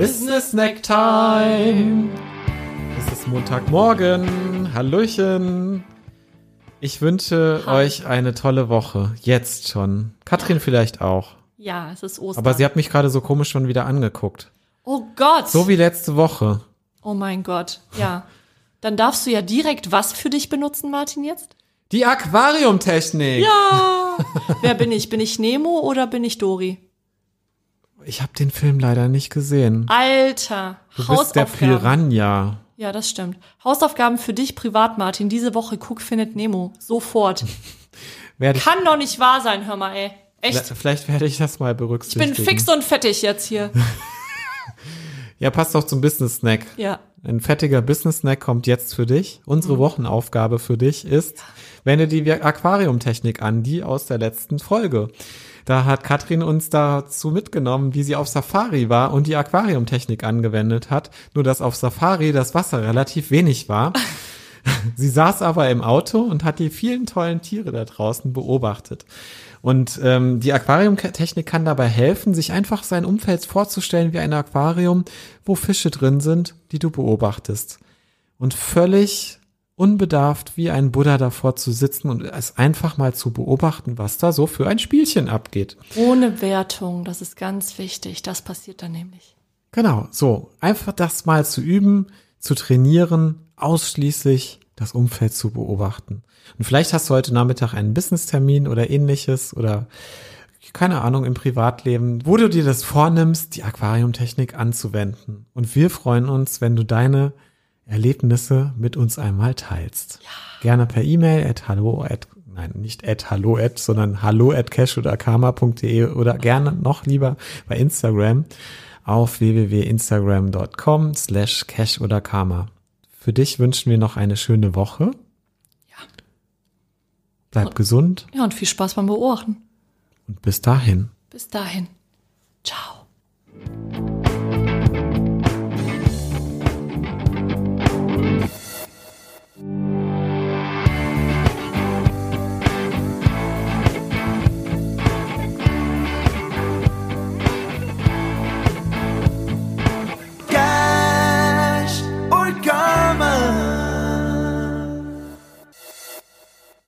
Business Snack Time. Es ist Montagmorgen. Hallöchen. Ich wünsche Hi. euch eine tolle Woche. Jetzt schon. Katrin vielleicht auch. Ja, es ist Ostern. Aber sie hat mich gerade so komisch schon wieder angeguckt. oh Gott. So wie letzte Woche. oh mein Gott. Ja. Dann darfst du ja direkt was für dich benutzen, Martin, jetzt? Die Aquariumtechnik. Ja. Wer bin ich? Bin ich Nemo oder bin ich Dori? Ich habe den Film leider nicht gesehen. Alter. Du bist der. Piranha. Ja, das stimmt. Hausaufgaben für dich privat, Martin. Diese Woche guck findet Nemo. Sofort. Ich, Kann doch nicht wahr sein, hör mal, ey. Echt. vielleicht werde ich das mal Ich berücksichtigen. bin fix und fettig jetzt hier. Ja, passt doch zum Business Snack. Ja. Ein fettiger Business Snack kommt jetzt für dich. Unsere Wochenaufgabe für dich ist, wende die Aquariumtechnik an, die aus der letzten Folge. Da hat Katrin uns dazu mitgenommen, wie sie auf Safari war und die Aquariumtechnik angewendet hat. Nur dass auf Safari das Wasser relativ wenig war. Sie saß aber im Auto und hat die vielen tollen Tiere da draußen beobachtet. Und ähm, die Aquariumtechnik kann dabei helfen, sich einfach sein Umfeld vorzustellen wie ein Aquarium, wo Fische drin sind, die du beobachtest. Und völlig unbedarft wie ein Buddha davor zu sitzen und es einfach mal zu beobachten, was da so für ein Spielchen abgeht. Ohne Wertung. Das ist ganz wichtig. Das passiert dann nämlich. Genau, so. Einfach das mal zu üben, zu trainieren, ausschließlich das Umfeld zu beobachten. Und vielleicht hast du heute Nachmittag einen Businesstermin oder ähnliches oder keine Ahnung im Privatleben, wo du dir das vornimmst, die Aquariumtechnik anzuwenden. Und wir freuen uns, wenn du deine Erlebnisse mit uns einmal teilst. Gerne per E-Mail at hallo at, nein, nicht at hallo at, sondern hallo at cash oder karma.de oder gerne noch lieber bei Instagram auf www.instagram.com slash cash oder karma. Für dich wünschen wir noch eine schöne Woche. Ja. Bleib gesund Ja, und viel Spaß beim Beobachten. und bis dahin. Bis dahin. Ciao.